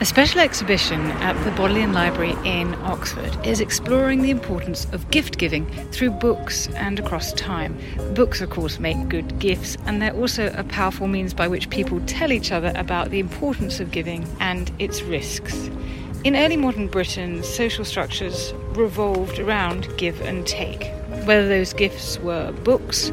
A special exhibition at the Bodleian Library in Oxford is exploring the importance of gift giving through books and across time. Books, of course, make good gifts, and they're also a powerful means by which people tell each other about the importance of giving and its risks. In early modern Britain, social structures revolved around give and take, whether those gifts were books,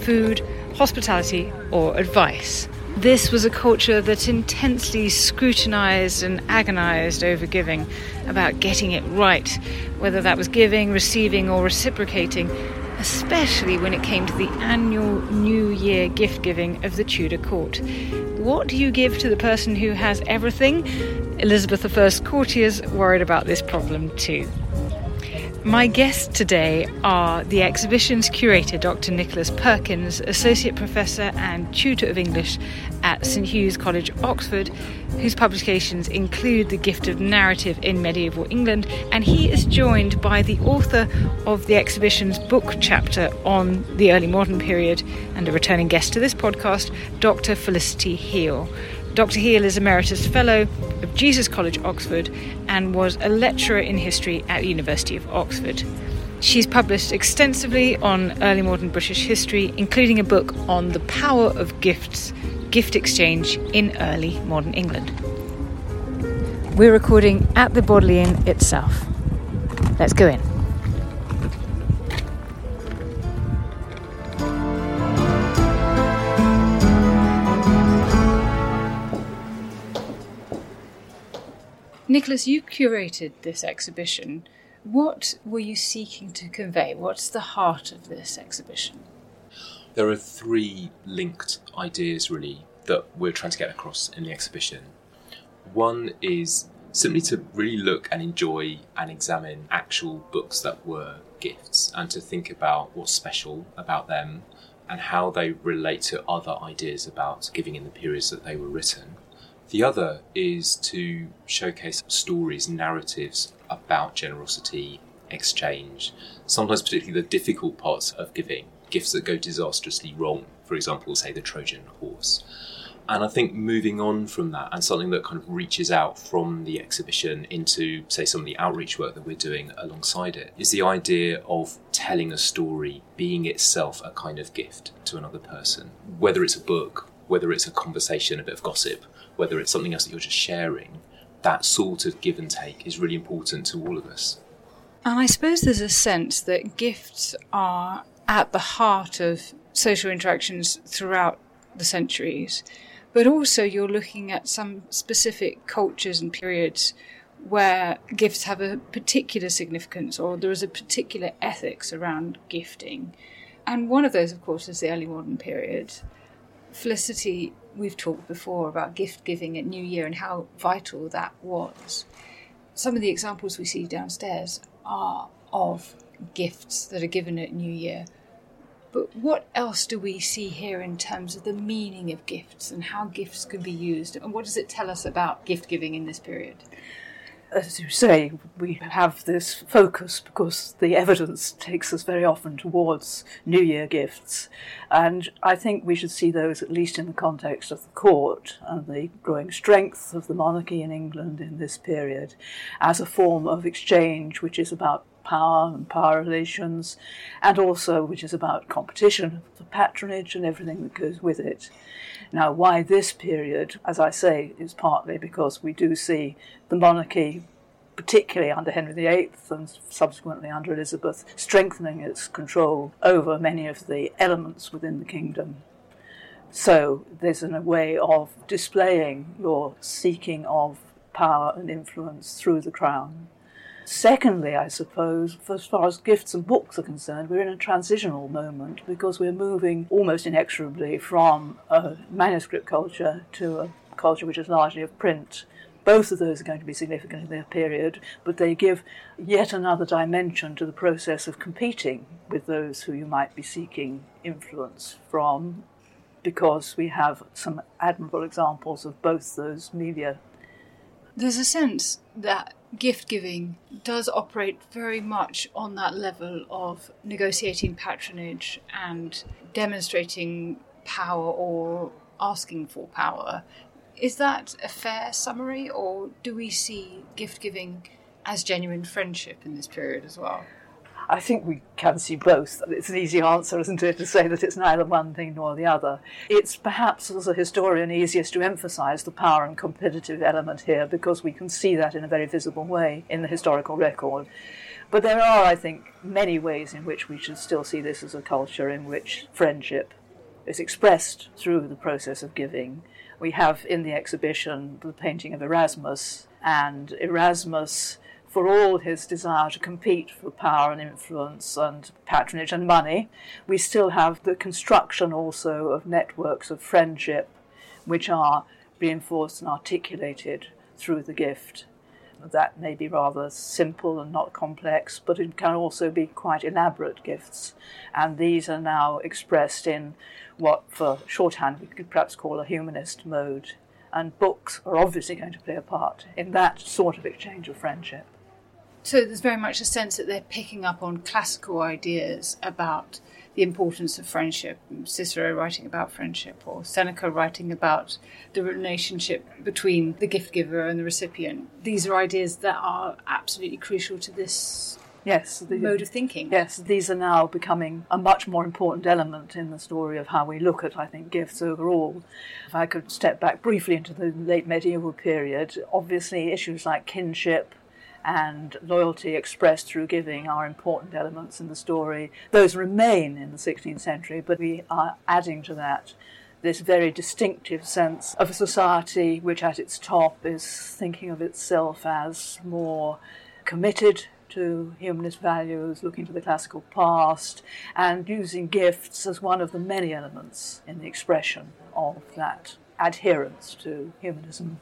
food, hospitality, or advice. This was a culture that intensely scrutinized and agonized over giving, about getting it right, whether that was giving, receiving, or reciprocating, especially when it came to the annual New Year gift giving of the Tudor court. What do you give to the person who has everything? Elizabeth I's courtiers worried about this problem too. My guests today are the exhibition's curator, Dr. Nicholas Perkins, Associate Professor and Tutor of English at St Hugh's College, Oxford, whose publications include The Gift of Narrative in Medieval England, and he is joined by the author of the exhibition's book chapter on the early modern period and a returning guest to this podcast, Dr. Felicity Heal. Dr. Heal is Emeritus Fellow of Jesus College, Oxford, and was a lecturer in history at the University of Oxford. She's published extensively on early modern British history, including a book on the power of gifts, gift exchange in early modern England. We're recording at the Bodleian itself. Let's go in. Nicholas, you curated this exhibition. What were you seeking to convey? What's the heart of this exhibition? There are three linked ideas, really, that we're trying to get across in the exhibition. One is simply to really look and enjoy and examine actual books that were gifts and to think about what's special about them and how they relate to other ideas about giving in the periods that they were written. The other is to showcase stories, narratives about generosity, exchange, sometimes particularly the difficult parts of giving, gifts that go disastrously wrong, for example, say the Trojan horse. And I think moving on from that, and something that kind of reaches out from the exhibition into, say, some of the outreach work that we're doing alongside it, is the idea of telling a story being itself a kind of gift to another person. Whether it's a book, whether it's a conversation, a bit of gossip, whether it's something else that you're just sharing, that sort of give and take is really important to all of us. And I suppose there's a sense that gifts are at the heart of social interactions throughout the centuries, but also you're looking at some specific cultures and periods where gifts have a particular significance or there is a particular ethics around gifting. And one of those, of course, is the early modern period. Felicity, we've talked before about gift giving at New Year and how vital that was. Some of the examples we see downstairs are of gifts that are given at New Year. But what else do we see here in terms of the meaning of gifts and how gifts can be used? And what does it tell us about gift giving in this period? As you say, we have this focus because the evidence takes us very often towards New Year gifts. And I think we should see those, at least in the context of the court and the growing strength of the monarchy in England in this period, as a form of exchange which is about power and power relations, and also which is about competition for patronage and everything that goes with it. Now, why this period, as I say, is partly because we do see the monarchy particularly under Henry VIII and subsequently under Elizabeth, strengthening its control over many of the elements within the kingdom. So there's a way of displaying your seeking of power and influence through the crown. Secondly, I suppose, as far as gifts and books are concerned, we're in a transitional moment because we're moving almost inexorably from a manuscript culture to a culture which is largely of print. Both of those are going to be significant in their period, but they give yet another dimension to the process of competing with those who you might be seeking influence from, because we have some admirable examples of both those media. There's a sense that gift giving does operate very much on that level of negotiating patronage and demonstrating power or asking for power is that a fair summary, or do we see gift giving as genuine friendship in this period as well? I think we can see both. It's an easy answer, isn't it, to say that it's neither one thing nor the other. It's perhaps, as a historian, easiest to emphasise the power and competitive element here because we can see that in a very visible way in the historical record. But there are, I think, many ways in which we should still see this as a culture in which friendship is expressed through the process of giving we have in the exhibition the painting of Erasmus, and Erasmus, for all his desire to compete for power and influence and patronage and money, we still have the construction also of networks of friendship which are reinforced and articulated through the gift. That may be rather simple and not complex, but it can also be quite elaborate gifts. And these are now expressed in what, for shorthand, we could perhaps call a humanist mode. And books are obviously going to play a part in that sort of exchange of friendship. So there's very much a sense that they're picking up on classical ideas about the importance of friendship. Cicero writing about friendship, or Seneca writing about the relationship between the gift giver and the recipient. These are ideas that are absolutely crucial to this yes, the, mode of thinking. Yes, these are now becoming a much more important element in the story of how we look at, I think, gifts overall. If I could step back briefly into the late medieval period, obviously issues like kinship and loyalty expressed through giving are important elements in the story. Those remain in the 16th century, but we are adding to that this very distinctive sense of a society which, at its top, is thinking of itself as more committed to humanist values, looking to the classical past, and using gifts as one of the many elements in the expression of that adherence to humanism.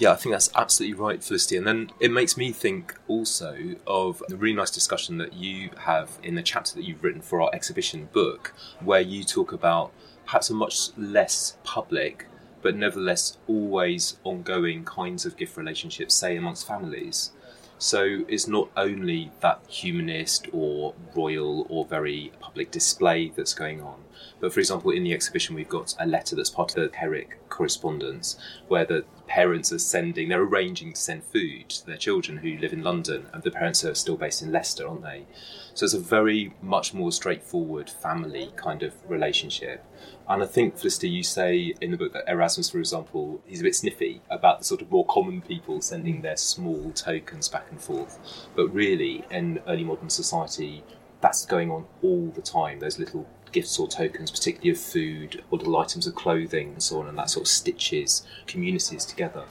Yeah, I think that's absolutely right, Felicity. And then it makes me think also of a really nice discussion that you have in the chapter that you've written for our exhibition book, where you talk about perhaps a much less public, but nevertheless always ongoing kinds of gift relationships, say amongst families. So it's not only that humanist or royal or very public display that's going on, but for example, in the exhibition, we've got a letter that's part of the Herrick correspondence where the parents are sending, they're arranging to send food to their children who live in London, and the parents are still based in Leicester, aren't they? So it's a very much more straightforward family kind of relationship. And I think, Felicity, you say in the book that Erasmus, for example, he's a bit sniffy about the sort of more common people sending their small tokens back and forth. But really, in early modern society, that's going on all the time. Those little gifts or tokens, particularly of food or little items of clothing and so on, and that sort of stitches communities together.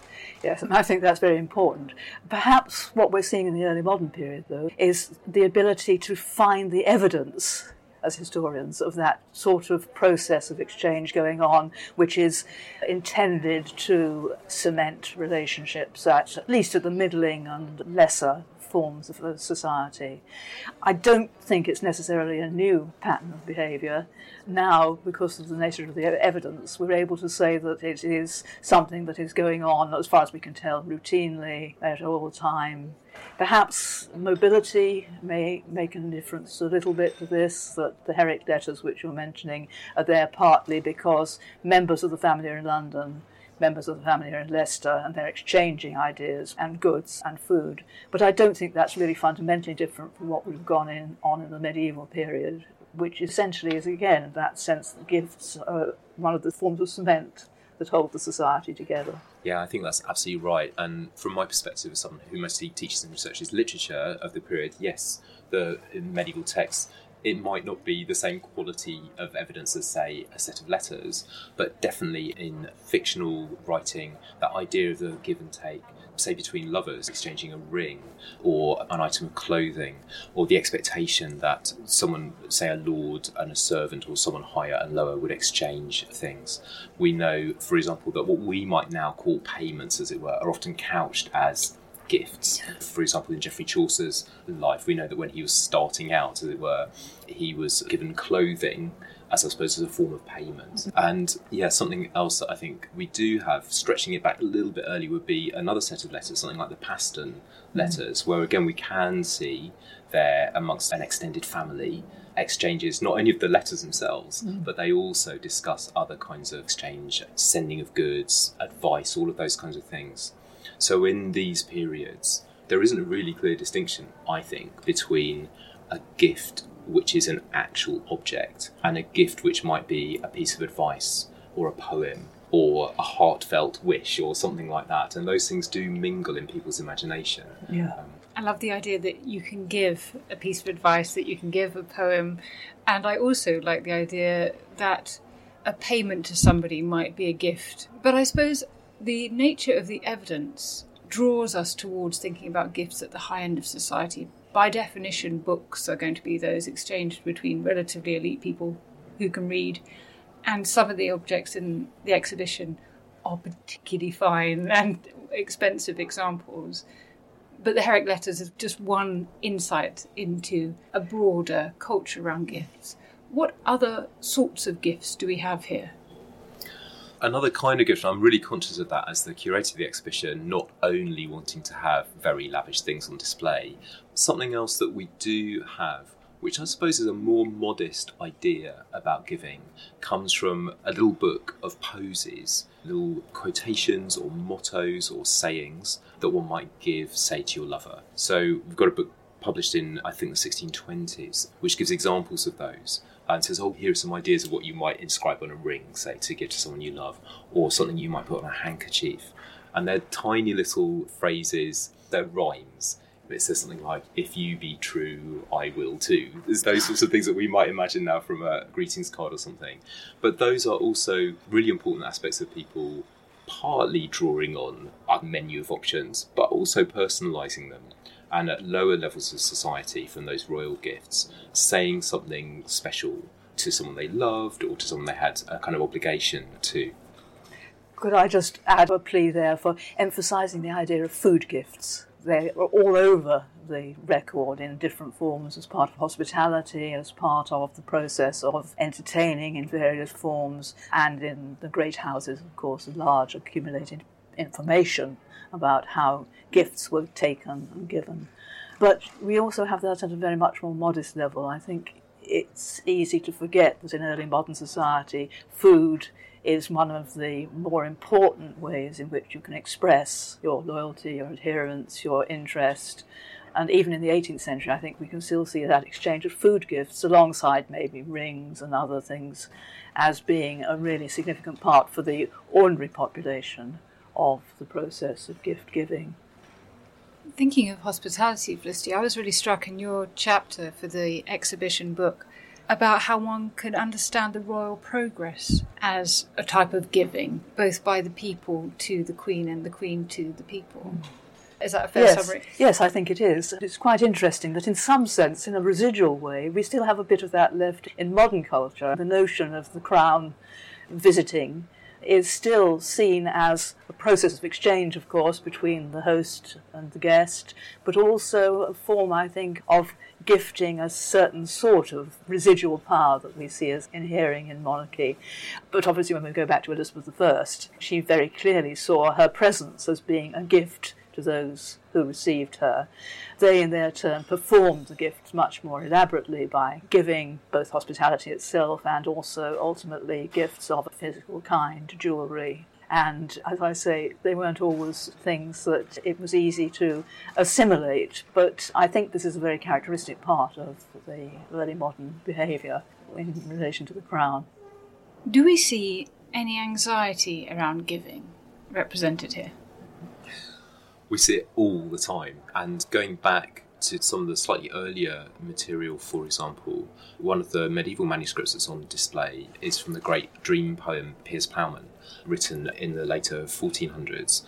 Yes, and I think that's very important. Perhaps what we're seeing in the early modern period, though, is the ability to find the evidence as historians of that sort of process of exchange going on, which is intended to cement relationships at, at least at the middling and lesser forms of society. I don't think it's necessarily a new pattern of behaviour. Now, because of the nature of the evidence, we're able to say that it is something that is going on, as far as we can tell, routinely at all time. Perhaps mobility may make a difference a little bit to this, that the Herrick letters which you're mentioning are there partly because members of the family are in London members of the family are in Leicester and they're exchanging ideas and goods and food. But I don't think that's really fundamentally different from what would have gone in, on in the medieval period, which essentially is again that sense that gifts are one of the forms of cement that hold the society together. Yeah, I think that's absolutely right. And from my perspective, as someone who mostly teaches and researches literature of the period, yes, the medieval texts it might not be the same quality of evidence as, say, a set of letters, but definitely in fictional writing, that idea of the give and take, say, between lovers exchanging a ring or an item of clothing, or the expectation that someone, say, a lord and a servant, or someone higher and lower, would exchange things. We know, for example, that what we might now call payments, as it were, are often couched as gifts. For example, in Geoffrey Chaucer's life, we know that when he was starting out, as it were, he was given clothing as I suppose as a form of payment. And yeah, something else that I think we do have, stretching it back a little bit early, would be another set of letters, something like the Paston letters, where again we can see there amongst an extended family exchanges not only of the letters themselves, mm. but they also discuss other kinds of exchange, sending of goods, advice, all of those kinds of things. So in these periods, there isn't a really clear distinction, I think, between a gift which is an actual object and a gift which might be a piece of advice or a poem or a heartfelt wish or something like that. And those things do mingle in people's imagination. Yeah. Um, I love the idea that you can give a piece of advice, that you can give a poem. And I also like the idea that a payment to somebody might be a gift. But I suppose the nature of the evidence draws us towards thinking about gifts at the high end of society. By definition, books are going to be those exchanged between relatively elite people who can read, and some of the objects in the exhibition are particularly fine and expensive examples. But the Herrick letters is just one insight into a broader culture around gifts. What other sorts of gifts do we have here? Another kind of gift, I'm really conscious of that as the curator of the exhibition, not only wanting to have very lavish things on display, something else that we do have, which I suppose is a more modest idea about giving, comes from a little book of poses, little quotations or mottos or sayings that one might give, say, to your lover. So we've got a book published in, I think, the 1620s, which gives examples of those and says, "Oh, here are some ideas of what you might inscribe on a ring, say, to give to someone you love, or something you might put on a handkerchief." And they're tiny little phrases, they're rhymes. It says something like, "If you be true, I will too." There's those sorts of things that we might imagine now from a greetings card or something. But those are also really important aspects of people partly drawing on a menu of options, but also personalising them and at lower levels of society from those royal gifts, saying something special to someone they loved or to someone they had a kind of obligation to. Could I just add a plea there for emphasising the idea of food gifts? They are all over the record in different forms as part of hospitality, as part of the process of entertaining in various forms, and in the great houses, of course, large accumulated information about how gifts were taken and given. But we also have that at a very much more modest level. I think it's easy to forget that in early modern society, food is one of the more important ways in which you can express your loyalty, your adherence, your interest. And even in the 18th century, I think we can still see that exchange of food gifts alongside maybe rings and other things as being a really significant part for the ordinary population of the process of gift giving. Thinking of hospitality, Felicity, I was really struck in your chapter for the exhibition book about how one could understand the royal progress as a type of giving, both by the people to the Queen and the Queen to the people. Mm. Is that a fair yes. summary? Yes, I think it is. It's quite interesting that, in some sense, in a residual way, we still have a bit of that left in modern culture. The notion of the crown visiting is still seen as a process of exchange, of course, between the host and the guest, but also a form, I think, of gifting a certain sort of residual power that we see as inhering in monarchy. But obviously, when we go back to Elizabeth I, she very clearly saw her presence as being a gift to those who received her. They, in their turn, performed the gifts much more elaborately by giving both hospitality itself and also ultimately gifts of a physical kind, jewellery. And as I say, they weren't always things that it was easy to assimilate, but I think this is a very characteristic part of the early modern behaviour in relation to the crown. Do we see any anxiety around giving represented here? We see it all the time. And going back to some of the slightly earlier material, for example, one of the medieval manuscripts that's on display is from the great dream poem Piers Plowman, written in the later 1400s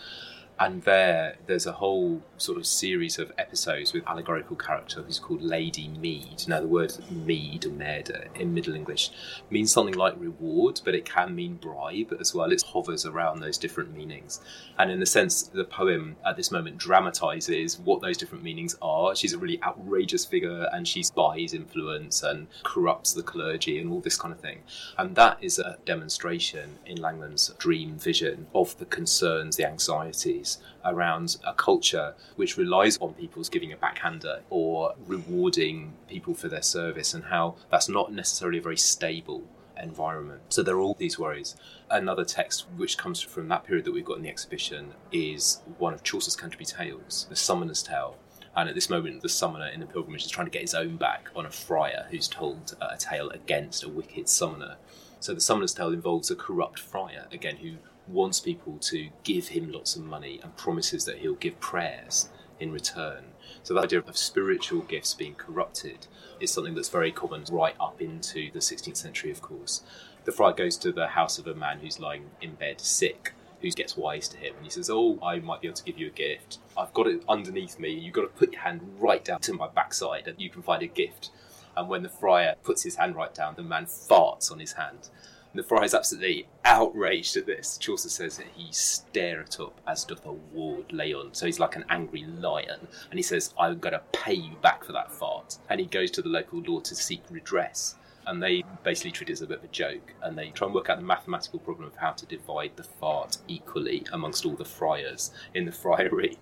and there there's a whole sort of series of episodes with allegorical character who's called Lady Meed. Now the word mead or mead in Middle English means something like reward, but it can mean bribe as well. It hovers around those different meanings, and in a sense, the poem at this moment dramatizes what those different meanings are. She's a really outrageous figure, and she buys influence and corrupts the clergy and all this kind of thing, and that is a demonstration in Langland's dream vision of the concerns, the anxieties around a culture which relies on people's giving a backhander or rewarding people for their service, and how that's not necessarily a very stable environment. So there are all these worries. Another text which comes from that period that we've got in the exhibition is one of Chaucer's Canterbury Tales, The Summoner's Tale. And at this moment, the summoner in the pilgrimage is trying to get his own back on a friar who's told uh, a tale against a wicked summoner. So the summoner's tale involves a corrupt friar, again, who wants people to give him lots of money and promises that he'll give prayers in return. So the idea of spiritual gifts being corrupted is something that's very common right up into the 16th century, of course. The friar goes to the house of a man who's lying in bed sick, who gets wise to him, and he says, Oh, I might be able to give you a gift. I've got it underneath me. You've got to put your hand right down to my backside, and you can find a gift. And when the friar puts his hand right down, the man farts on his hand. The friar is absolutely outraged at this. Chaucer says that he stareth up as doth a ward lion. So he's like an angry lion. And he says, I'm going to pay you back for that fart. And he goes to the local law to seek redress. And they basically treat it as a bit of a joke. And they try and work out the mathematical problem of how to divide the fart equally amongst all the friars in the friary.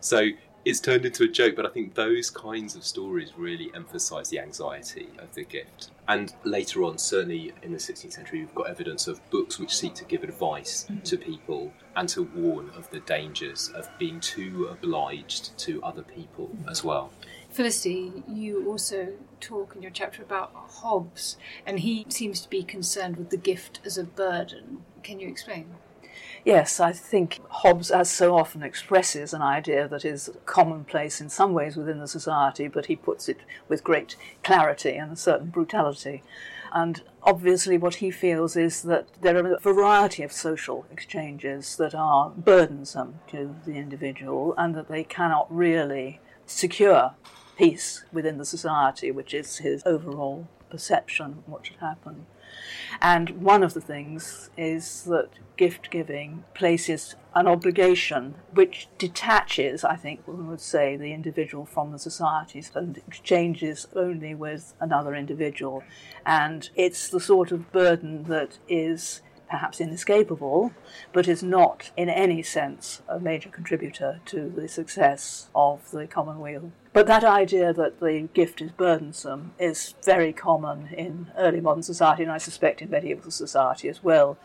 So it's turned into a joke, but I think those kinds of stories really emphasise the anxiety of the gift. And later on, certainly in the 16th century, we've got evidence of books which seek to give advice mm-hmm. to people and to warn of the dangers of being too obliged to other people mm-hmm. as well. Felicity, you also talk in your chapter about Hobbes, and he seems to be concerned with the gift as a burden. Can you explain? Yes, I think Hobbes, as so often, expresses an idea that is commonplace in some ways within the society, but he puts it with great clarity and a certain brutality. And obviously, what he feels is that there are a variety of social exchanges that are burdensome to the individual and that they cannot really secure peace within the society, which is his overall perception of what should happen. And one of the things is that gift giving places an obligation which detaches, I think one would say, the individual from the societies and exchanges only with another individual. And it's the sort of burden that is perhaps inescapable, but is not in any sense a major contributor to the success of the commonweal. But that idea that the gift is burdensome is very common in early modern society, and I suspect in medieval society as well.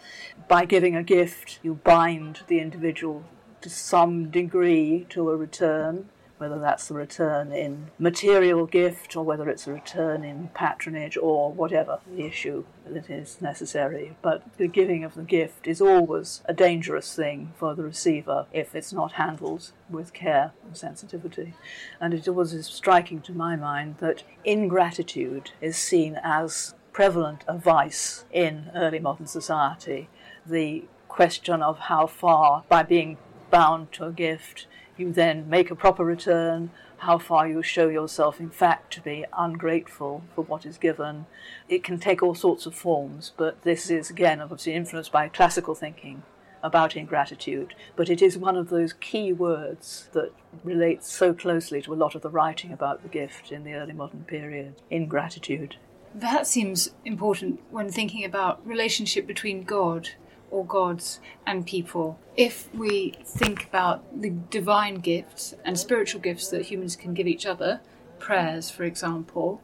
By giving a gift, you bind the individual to some degree to a return, whether that's the return in material gift or whether it's a return in patronage or whatever the issue that is necessary. But the giving of the gift is always a dangerous thing for the receiver if it's not handled with care and sensitivity. And it was striking to my mind that ingratitude is seen as prevalent a vice in early modern society. The question of how far, by being bound to a gift, you then make a proper return, how far you show yourself, in fact, to be ungrateful for what is given. It can take all sorts of forms, but this is, again, obviously influenced by classical thinking about ingratitude, but it is one of those key words that relates so closely to a lot of the writing about the gift in the early modern period ingratitude. That seems important when thinking about relationship between God or gods and people. If we think about the divine gifts and spiritual gifts that humans can give each other, prayers, for example,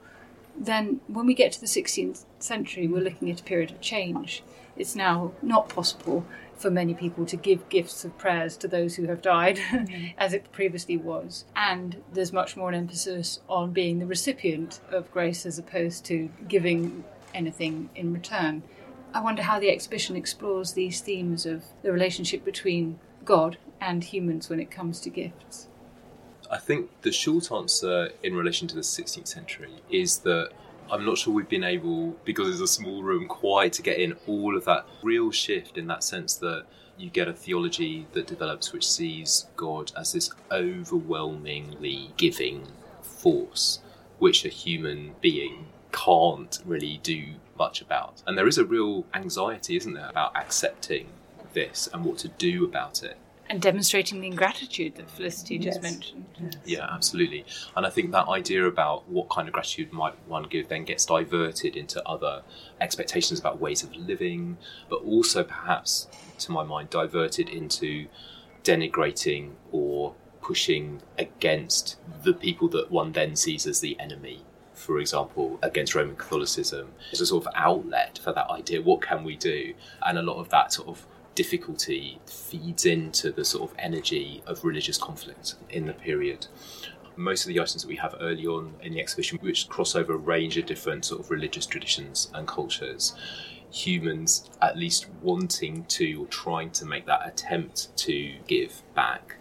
then when we get to the 16th century, we're looking at a period of change. it's now not possible for many people to give gifts of prayers to those who have died, mm. as it previously was. And there's much more an emphasis on being the recipient of grace as opposed to giving anything in return. I wonder how the exhibition explores these themes of the relationship between God and humans when it comes to gifts. I think the short answer in relation to the 16th century is that I'm not sure we've been able, because it's a small room, quite to get in all of that real shift in that sense that you get a theology that develops which sees God as this overwhelmingly giving force, which a human being can't really do much about. And there is a real anxiety, isn't there, about accepting this and what to do about it and demonstrating the ingratitude that Felicity just yes. mentioned. Yes. Yeah, absolutely. And I think that idea about what kind of gratitude might one give then gets diverted into other expectations about ways of living, but also perhaps, to my mind, diverted into denigrating or pushing against the people that one then sees as the enemy for example, against Roman Catholicism. as a sort of outlet for that idea. What can we do? And a lot of that sort of difficulty feeds into the sort of energy of religious conflict in the period. Most of the items that we have early on in the exhibition, which cross over a range of different sort of religious traditions and cultures, humans at least wanting to or trying to make that attempt to give back.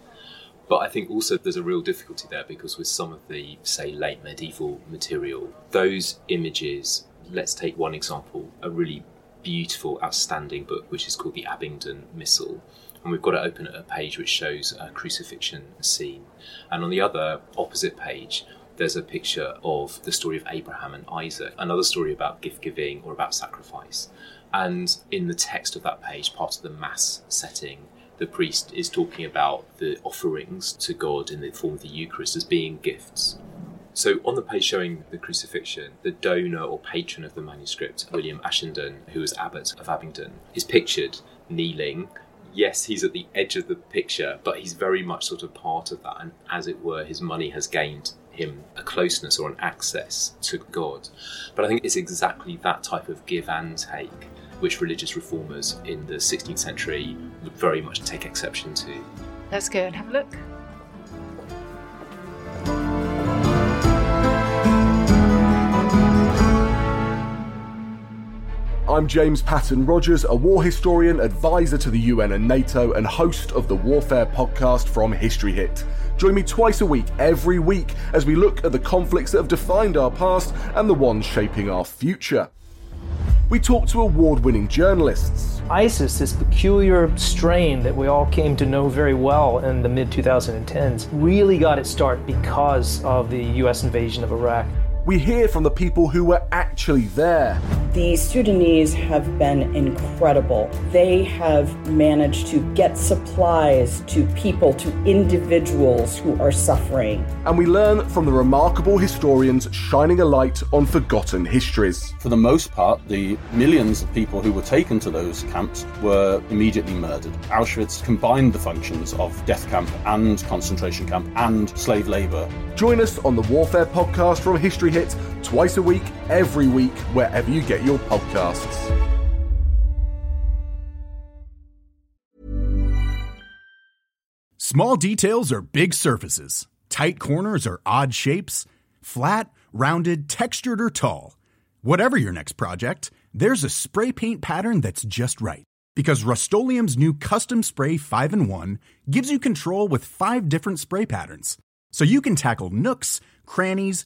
But I think also there's a real difficulty there because with some of the, say, late medieval material, those images, let's take one example, a really beautiful, outstanding book, which is called the Abingdon Missal. And we've got it open a page which shows a crucifixion scene. And on the other, opposite page, there's a picture of the story of Abraham and Isaac, another story about gift giving or about sacrifice. And in the text of that page, part of the Mass setting, the priest is talking about the offerings to God in the form of the Eucharist as being gifts. So, on the page showing the crucifixion, the donor or patron of the manuscript, William Ashenden, who was abbot of Abingdon, is pictured kneeling. Yes, he's at the edge of the picture, but he's very much sort of part of that, and as it were, his money has gained him a closeness or an access to God. But I think it's exactly that type of give and take which religious reformers in the 16th century would very much take exception to. Let's go and have a look. I'm James Patton Rogers, a war historian, advisor to the UN and NATO, and host of the Warfare podcast from History Hit. Join me twice a week, every week, as we look at the conflicts that have defined our past and the ones shaping our future. We talk to award winning journalists. ISIS, this peculiar strain that we all came to know very well in the mid 2010s, really got its start because of the US invasion of Iraq. We hear from the people who were actually there. The Sudanese have been incredible. They have managed to get supplies to people, to individuals who are suffering. And we learn from the remarkable historians shining a light on forgotten histories. For the most part, the millions of people who were taken to those camps were immediately murdered. Auschwitz combined the functions of death camp and concentration camp and slave labour. Join us on the Warfare podcast from History Hit twice a week, every week, wherever you get your podcasts. Small details are big surfaces, tight corners are odd shapes, flat, rounded, textured, or tall. Whatever your next project, there's a spray paint pattern that's just right. Because Rust new Custom Spray 5 in 1 gives you control with five different spray patterns. So you can tackle nooks, crannies,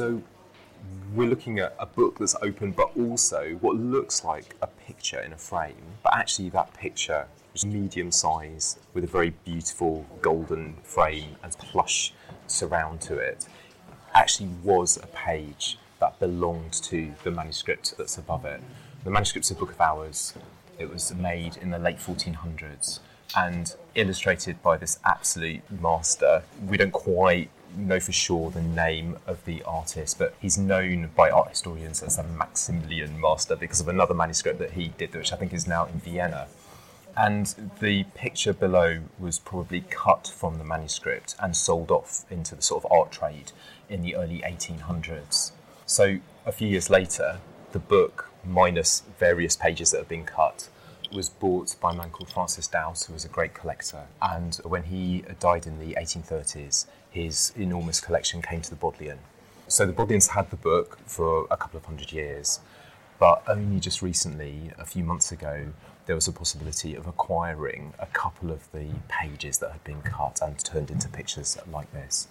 So we're looking at a book that's open, but also what looks like a picture in a frame, but actually that picture is medium size with a very beautiful golden frame and plush surround to it, actually was a page that belonged to the manuscript that's above it. The manuscript's a book of hours. It was made in the late 1400s and illustrated by this absolute master. We don't quite know for sure the name of the artist, but he's known by art historians as a Maximilian master because of another manuscript that he did, which I think is now in Vienna. And the picture below was probably cut from the manuscript and sold off into the sort of art trade in the early 1800s. So a few years later, the book, minus various pages that have been cut, was bought by a man called Francis Douce, who was a great collector. And when he died in the 1830s, his enormous collection came to the Bodleian. So the Bodleians had the book for a couple of hundred years, but only just recently, a few months ago, there was a possibility of acquiring a couple of the pages that had been cut and turned into pictures like this.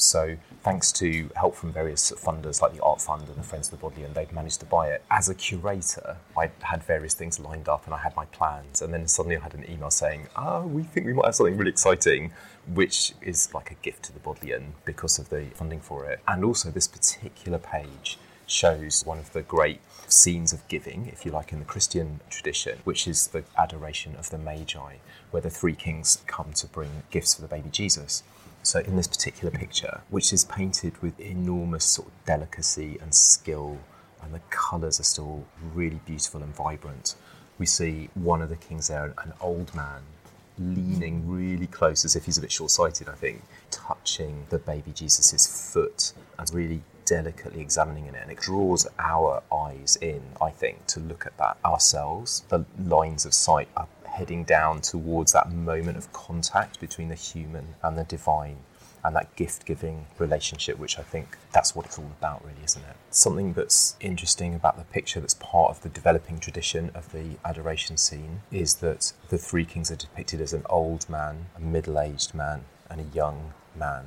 So, thanks to help from various funders like the Art Fund and the Friends of the Bodleian, they've managed to buy it. As a curator, I had various things lined up and I had my plans, and then suddenly I had an email saying, "Oh, we think we might have something really exciting," which is like a gift to the Bodleian because of the funding for it. And also, this particular page shows one of the great scenes of giving, if you like, in the Christian tradition, which is the adoration of the Magi, where the three kings come to bring gifts for the baby Jesus. So, in this particular picture, which is painted with enormous sort of delicacy and skill, and the colours are still really beautiful and vibrant, we see one of the kings there, an old man, leaning really close as if he's a bit short sighted, I think, touching the baby Jesus's foot and really delicately examining it. And it draws our eyes in, I think, to look at that ourselves. The lines of sight are heading down towards that moment of contact between the human and the divine and that gift giving relationship, which I think that's what it's all about, really, isn't it? Something that's interesting about the picture that's part of the developing tradition of the adoration scene is that the three kings are depicted as an old man, a middle aged man, and a young man.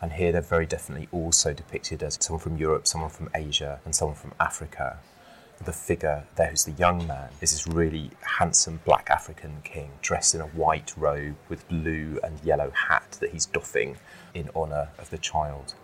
And here they're very definitely also depicted as someone from Europe, someone from Asia, and someone from Africa the figure there who's the young man is this really handsome black African king dressed in a white robe with blue and yellow hat that he's doffing in honour of the child.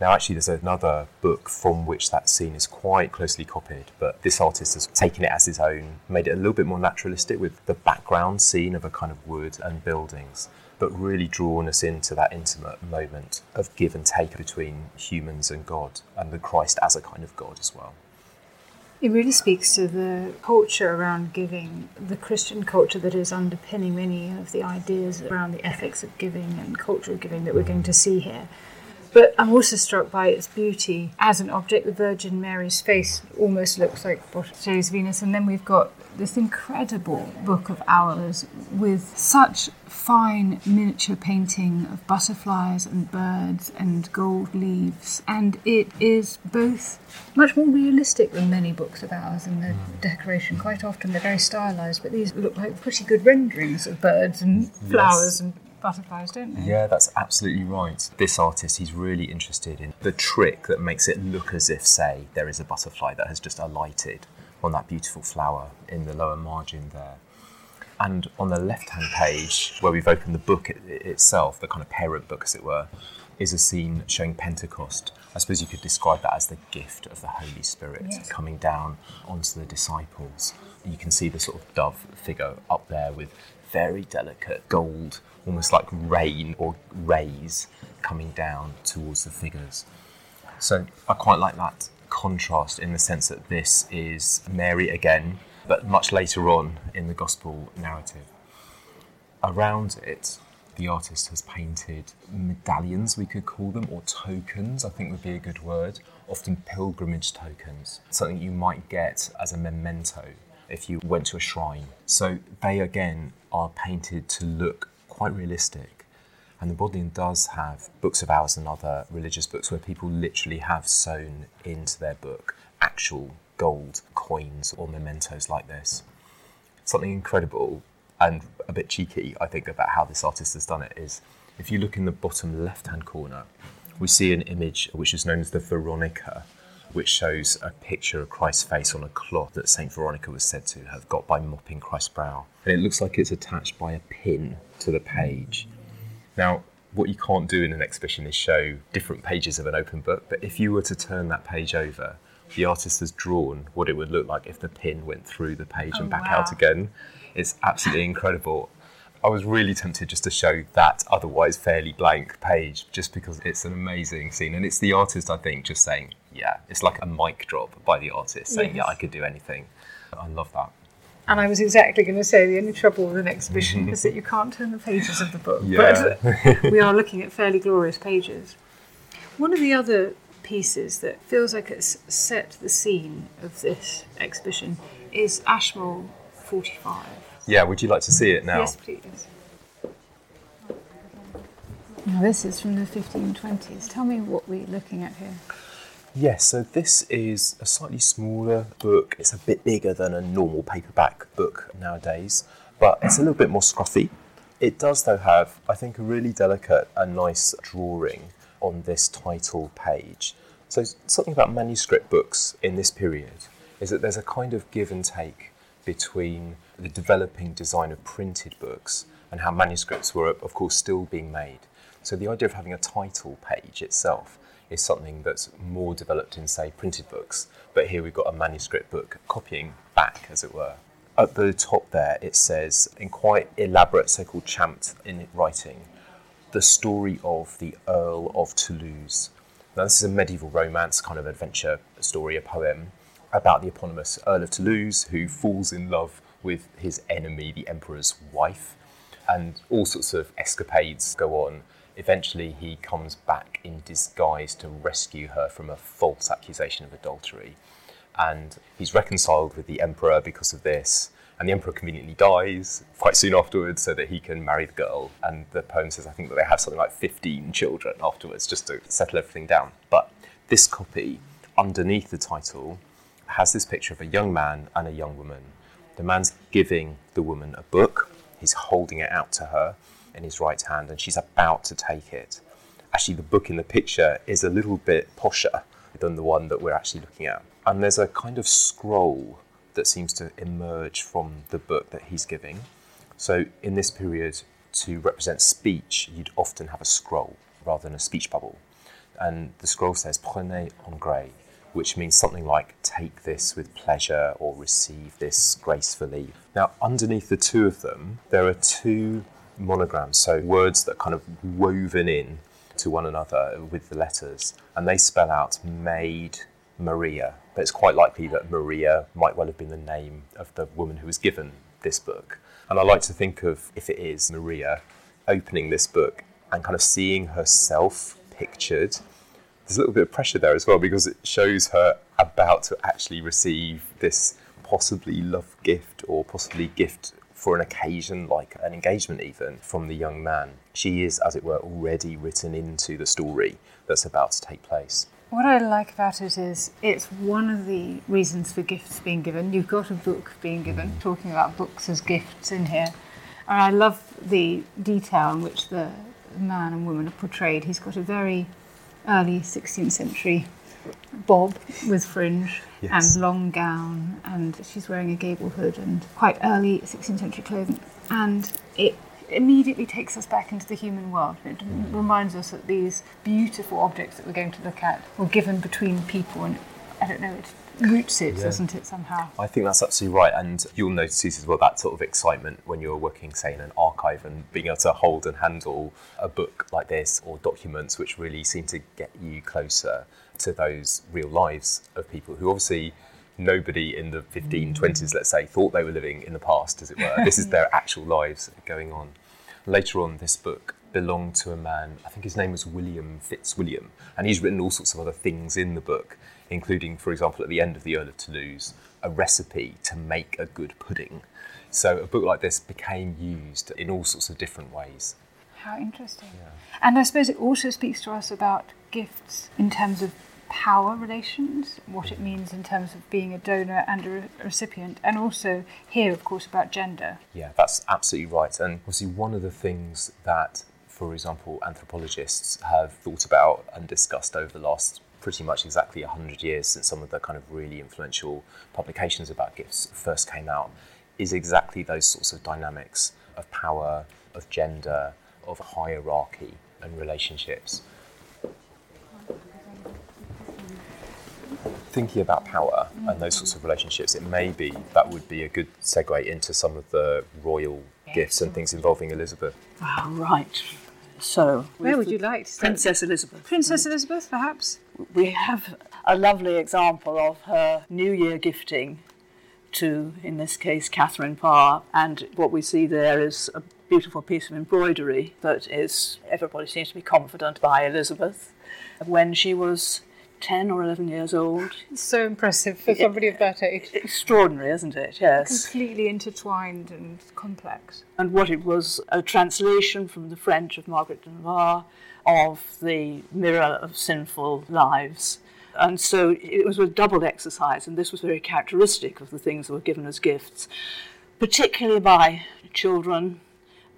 Now, actually, there's another book from which that scene is quite closely copied, but this artist has taken it as his own, made it a little bit more naturalistic with the background scene of a kind of wood and buildings, but really drawn us into that intimate moment of give and take between humans and God, and the Christ as a kind of God as well. It really speaks to the culture around giving, the Christian culture that is underpinning many of the ideas around the ethics of giving and culture of giving that we're going to see here. But I'm also struck by its beauty as an object. The Virgin Mary's face almost looks like Botticelli's Venus, and then we've got this incredible book of hours with such fine miniature painting of butterflies and birds and gold leaves. And it is both much more realistic than many books of hours in the mm. decoration. Quite often they're very stylized, but these look like pretty good renderings of birds and flowers yes. and butterflies, don't they? Yeah, that's absolutely right. This artist, he's really interested in the trick that makes it look as if, say, there is a butterfly that has just alighted on that beautiful flower in the lower margin there. And on the left hand page, where we've opened the book it, itself, the kind of parent book as it were, is a scene showing Pentecost. I suppose you could describe that as the gift of the Holy Spirit yes. coming down onto the disciples. You can see the sort of dove figure up there with very delicate gold, almost like rain or rays coming down towards the figures. So I quite like that contrast in the sense that this is Mary again, but much later on in the gospel narrative. Around it, The artist has painted medallions, we could call them, or tokens, I think would be a good word, often pilgrimage tokens, something you might get as a memento if you went to a shrine. So they again are painted to look quite realistic. And the Bodleian does have books of hours and other religious books where people literally have sewn into their book actual gold coins or mementos like this. Something incredible and a bit cheeky, I think, about how this artist has done it is if you look in the bottom left hand corner, we see an image which is known as the Veronica, which shows a picture of Christ's face on a cloth that St. Veronica was said to have got by mopping Christ's brow. And it looks like it's attached by a pin to the page. Now, what you can't do in an exhibition is show different pages of an open book, but if you were to turn that page over, the artist has drawn what it would look like if the pin went through the page Oh, and back wow. out again. It's absolutely incredible. I was really tempted just to show that otherwise fairly blank page just because it's an amazing scene. And it's the artist, I think, just saying, yeah, it's like a mic drop by the artist saying, yeah, I could do anything. I love that. And I was exactly going to say the only trouble with an exhibition mm-hmm. is that you can't turn the pages of the book. Yeah. But we are looking at fairly glorious pages. One of the other pieces that feels like it's set the scene of this exhibition is Ashmole 45. Yeah, would you like to see it now? Yes, please. Now, this is from the 1520s. Tell me what we're looking at here. Yes, so this is a slightly smaller book. It's a bit bigger than a normal paperback book nowadays, but it's a little bit more scruffy. It does, though, have, I think, a really delicate and nice drawing on this title page. So, something about manuscript books in this period is that there's a kind of give and take between the developing design of printed books and how manuscripts were, of course, still being made. So, the idea of having a title page itself is something that's more developed in, say, printed books. But here we've got a manuscript book copying back, as it were. At the top there, it says, in quite elaborate, so called champed in writing, the story of the Earl of Toulouse. Now, this is a medieval romance, kind of adventure story, a poem about the eponymous Earl of Toulouse who falls in love with his enemy, the Emperor's wife, and all sorts of escapades go on. Eventually, he comes back in disguise to rescue her from a false accusation of adultery. And he's reconciled with the Emperor because of this. And the Emperor conveniently dies quite soon afterwards so that he can marry the girl. And the poem says, I think, that they have something like 15 children afterwards just to settle everything down. But this copy, underneath the title, has this picture of a young man and a young woman. The man's giving the woman a book, he's holding it out to her in his right hand, and she's about to take it. Actually, the book in the picture is a little bit posher than the one that we're actually looking at. And there's a kind of scroll that seems to emerge from the book that he's giving. So, in this period, to represent speech, you'd often have a scroll rather than a speech bubble. And the scroll says, Prenez en gré, which means something like take this with pleasure or receive this gracefully. Now, underneath the two of them, there are two monograms, so words that kind of woven in to one another with the letters, and they spell out Maid Maria. But it's quite likely that Maria might well have been the name of the woman who was given this book. And I like to think of, if it is Maria, opening this book and kind of seeing herself pictured there's a little bit of pressure there as well because it shows her about to actually receive this possibly love gift or possibly gift for an occasion like an engagement even from the young man. She is, as it were, already written into the story that's about to take place. What I like about it is it's one of the reasons for gifts being given. You've got a book being given, talking about books as gifts in here. And I love the detail in which the man and woman are portrayed. He's got a very early 16th century bob with fringe Yes. and long gown, and she's wearing a gable hood and quite early 16th century clothing. And it immediately takes us back into the human world. It mm. reminds us that these beautiful objects that we're going to look at were given between people, and I don't know, it roots it, doesn't it, somehow? I think that's absolutely right, and you'll notice as well that sort of excitement when you're working, say, in an archive and being able to hold and handle a book like this or documents which really seem to get you closer to those real lives of people who obviously nobody in the 1520s, mm. let's say, thought they were living in the past, as it were. This is their actual lives going on. Later on, this book belonged to a man, I think his name was William Fitzwilliam, and he's written all sorts of other things in the book, including, for example, at the end of The Earl of Toulouse, a recipe to make a good pudding. So a book like this became used in all sorts of different ways. How interesting. Yeah. And I suppose it also speaks to us about gifts in terms of power relations, what it means in terms of being a donor and a recipient, and also here, of course, about gender. Yeah, that's absolutely right. And obviously, one of the things that, for example, anthropologists have thought about and discussed over the last pretty much exactly 100 years since some of the kind of really influential publications about gifts first came out is exactly those sorts of dynamics of power, of gender, of hierarchy and relationships. Thinking about power and those sorts of relationships, it may be that would be a good segue into some of the royal gifts and things involving Elizabeth. Oh, right. So, where would you like to Princess Elizabeth? Princess Elizabeth, perhaps? We have a lovely example of her New Year gifting to, in this case, Katherine Parr. And what we see there is a beautiful piece of embroidery that is, everybody seems to be confident by Elizabeth. When she was 10 or 11 years old. It's so impressive for somebody of that age. Extraordinary, isn't it? Yes. Completely intertwined and complex. And what it was a translation from the French of Margaret de Navarre of the Mirror of Sinful Lives and so it was a double exercise, and this was very characteristic of the things that were given as gifts, particularly by children,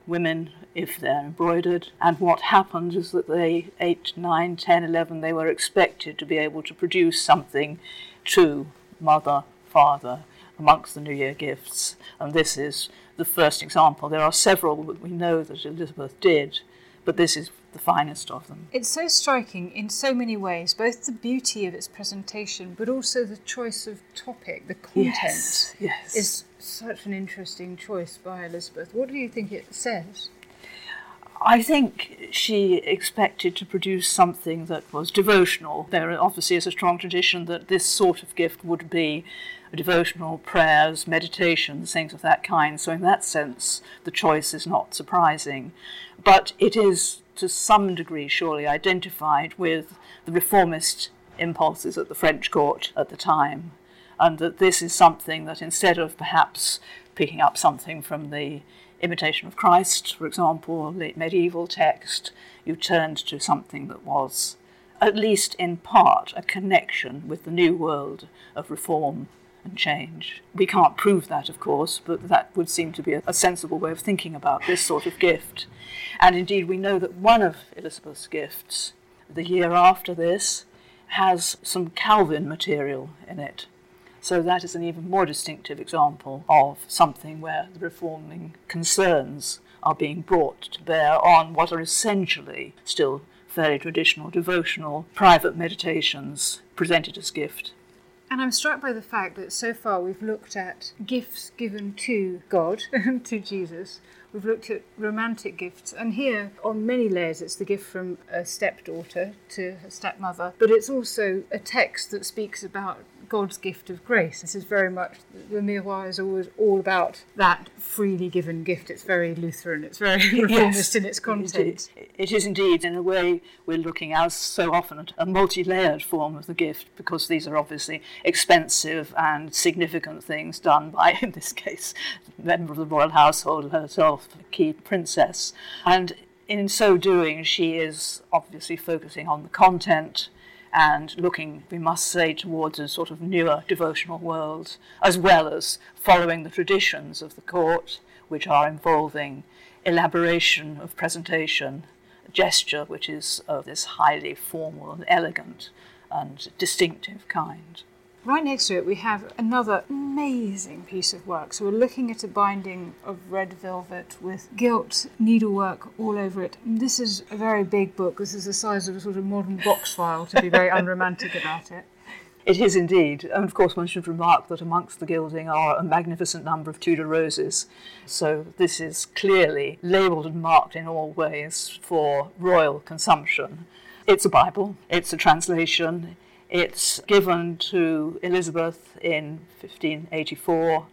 women, if they're embroidered. And what happened is that they, 8, 9, 10, 11, they were expected to be able to produce something to mother, father, amongst the New Year gifts. And this is the first example. There are several that we know that Elizabeth did, but this is the finest of them. It's so striking in so many ways, both the beauty of its presentation, but also the choice of topic, the content. Yes, yes. Is such an interesting choice by Elizabeth. What do you think it says? I think she expected to produce something that was devotional. There obviously is a strong tradition that this sort of gift would be a devotional prayers, meditations, things of that kind. So, in that sense, the choice is not surprising. But it is to some degree surely identified with the reformist impulses at the French court at the time, and that this is something that instead of perhaps picking up something from the Imitation of Christ, for example, the medieval text, you turned to something that was, at least in part, a connection with the new world of reform and change. We can't prove that, of course, but that would seem to be a, a sensible way of thinking about this sort of gift. And indeed, we know that one of Elizabeth's gifts, the year after this, has some Calvin material in it. So that is an even more distinctive example of something where the reforming concerns are being brought to bear on what are essentially still fairly traditional devotional private meditations presented as gift. And I'm struck by the fact that so far we've looked at gifts given to God, to Jesus, We've looked at romantic gifts, and here, on many layers, it's the gift from a stepdaughter to a stepmother, but it's also a text that speaks about God's gift of grace. This is very much, the Miroir is always all about that freely given gift. It's very Lutheran, it's very reformist yes, in its content. It is indeed, in a way, we're looking as so often at a multi layered form of the gift because these are obviously expensive and significant things done by, in this case, a member of the royal household herself, a key princess. And in so doing, she is obviously focusing on the content and looking, we must say, towards a sort of newer devotional world, as well as following the traditions of the court, which are involving elaboration of presentation, gesture which is of this highly formal and elegant and distinctive kind. Right next to it, we have another amazing piece of work. So, we're looking at a binding of red velvet with gilt needlework all over it. This is a very big book. This is the size of a sort of modern box file, to be very unromantic about it. It is indeed. And of course, one should remark that amongst the gilding are a magnificent number of Tudor roses. So, this is clearly labelled and marked in all ways for royal consumption. It's a Bible, it's a translation, it's given to Elizabeth in 1584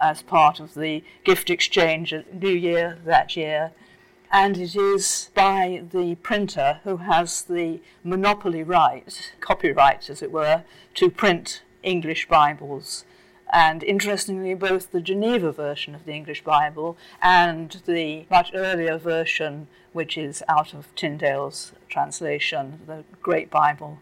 as part of the gift exchange at New Year that year. and it is by the printer who has the monopoly right, copyright as it were, to print English Bibles. And interestingly, both the Geneva version of the English Bible and the much earlier version, which is out of Tyndale's translation, the Great Bible,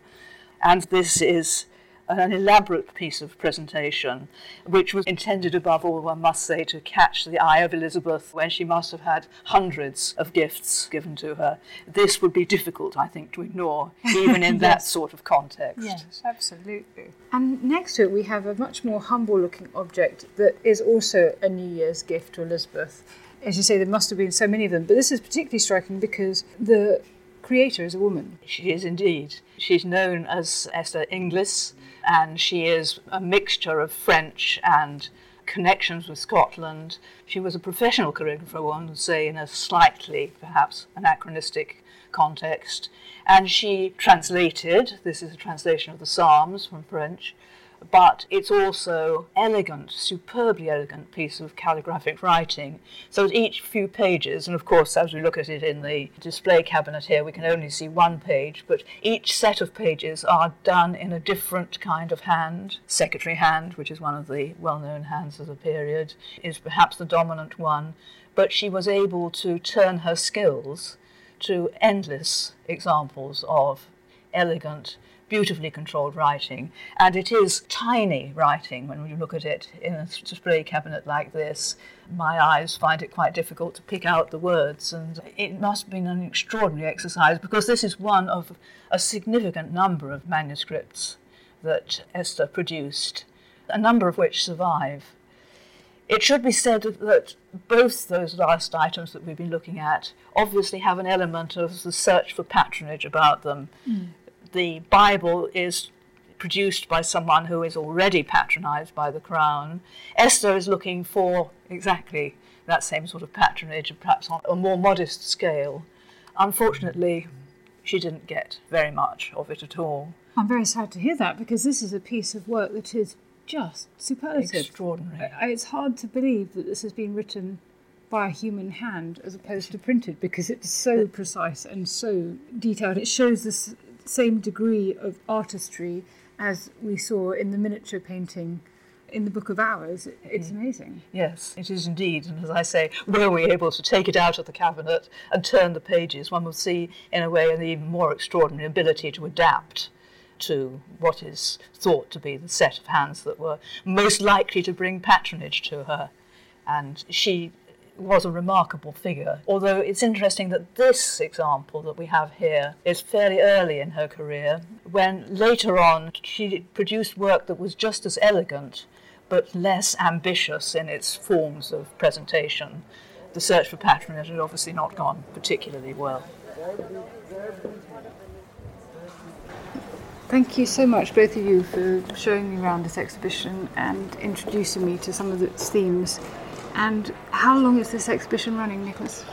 and this is an elaborate piece of presentation, which was intended above all, one must say, to catch the eye of Elizabeth when she must have had hundreds of gifts given to her. This would be difficult, I think, to ignore, even in yes. that sort of context. Yes, absolutely. And next to it, we have a much more humble looking object that is also a New Year's gift to Elizabeth. As you say, there must have been so many of them, but this is particularly striking because the creator is a woman. She is indeed. She's known as Esther Inglis, and she is a mixture of French and connections with Scotland. She was a professional calligrapher, one would say, in a slightly, perhaps, anachronistic context. And she translated, this is a translation of the Psalms from French, but it's also elegant, superbly elegant piece of calligraphic writing. So at each few pages, and of course as we look at it in the display cabinet here, we can only see one page, but each set of pages are done in a different kind of hand. Secretary hand, which is one of the well-known hands of the period, is perhaps the dominant one, but she was able to turn her skills to endless examples of elegant beautifully controlled writing, and it is tiny writing when you look at it in a display cabinet like this. My eyes find it quite difficult to pick out the words, and it must have been an extraordinary exercise because this is one of a significant number of manuscripts that Esther produced, a number of which survive. It should be said that both those last items that we've been looking at obviously have an element of the search for patronage about them. Mm the Bible is produced by someone who is already patronized by the crown. Esther is looking for exactly that same sort of patronage, perhaps on a more modest scale. Unfortunately, she didn't get very much of it at all. I'm very sad to hear that because this is a piece of work that is just superlative. Extraordinary. It's hard to believe that this has been written by a human hand as opposed to printed because it's so precise and so detailed. It shows this same degree of artistry as we saw in the miniature painting in the Book of Hours. It's mm. amazing. Yes, it is indeed. And as I say, were we able to take it out of the cabinet and turn the pages, one would see, in a way, an even more extraordinary ability to adapt to what is thought to be the set of hands that were most likely to bring patronage to her. And she was a remarkable figure. Although it's interesting that this example that we have here is fairly early in her career, when later on she produced work that was just as elegant but less ambitious in its forms of presentation. The search for patronage had obviously not gone particularly well. Thank you so much, both of you, for showing me around this exhibition and introducing me to some of its themes. And how long is this exhibition running, Nicholas?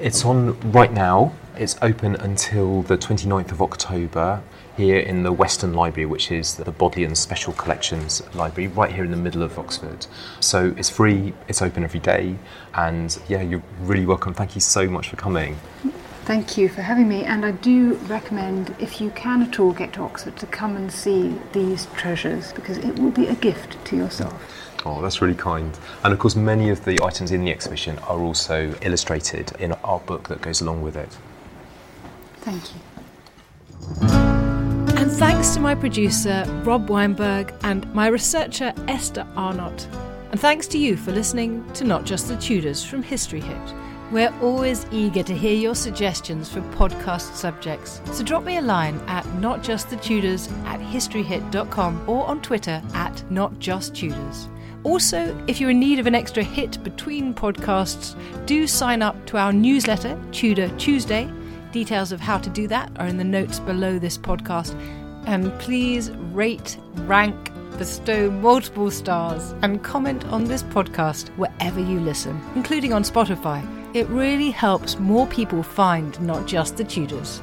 It's on right now. It's open until the 29th of October here in the Western Library, which is the Bodleian Special Collections Library, right here in the middle of Oxford. So it's free, it's open every day, and yeah, you're really welcome. Thank you so much for coming. Thank you for having me, and I do recommend, if you can at all get to Oxford, to come and see these treasures because it will be a gift to yourself. Oh, that's really kind. And of course, many of the items in the exhibition are also illustrated in our book that goes along with it. Thank you. And thanks to my producer, Rob Weinberg, and my researcher, Esther Arnott. And thanks to you for listening to Not Just the Tudors from History Hit. We're always eager to hear your suggestions for podcast subjects. So drop me a line at notjustthetudors at historyhit.com or on Twitter at notjusttudors. Also, if you're in need of an extra hit between podcasts, do sign up to our newsletter, Tudor Tuesday. Details of how to do that are in the notes below this podcast. And please rate, rank, bestow multiple stars, and comment on this podcast wherever you listen, including on Spotify. It really helps more people find not just the Tudors.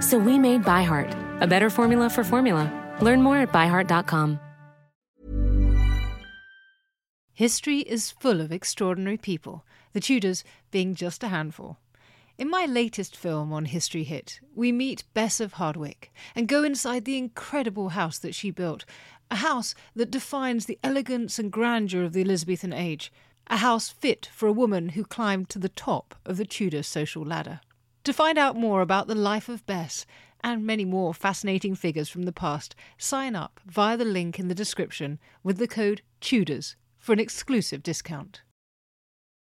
So we made ByHeart, a better formula for formula. Learn more at byheart.com. History is full of extraordinary people, the Tudors being just a handful. In my latest film on History Hit, we meet Bess of Hardwick and go inside the incredible house that she built, a house that defines the elegance and grandeur of the Elizabethan age, a house fit for a woman who climbed to the top of the Tudor social ladder. To find out more about the life of Bess and many more fascinating figures from the past, sign up via the link in the description with the code TUDORS for an exclusive discount.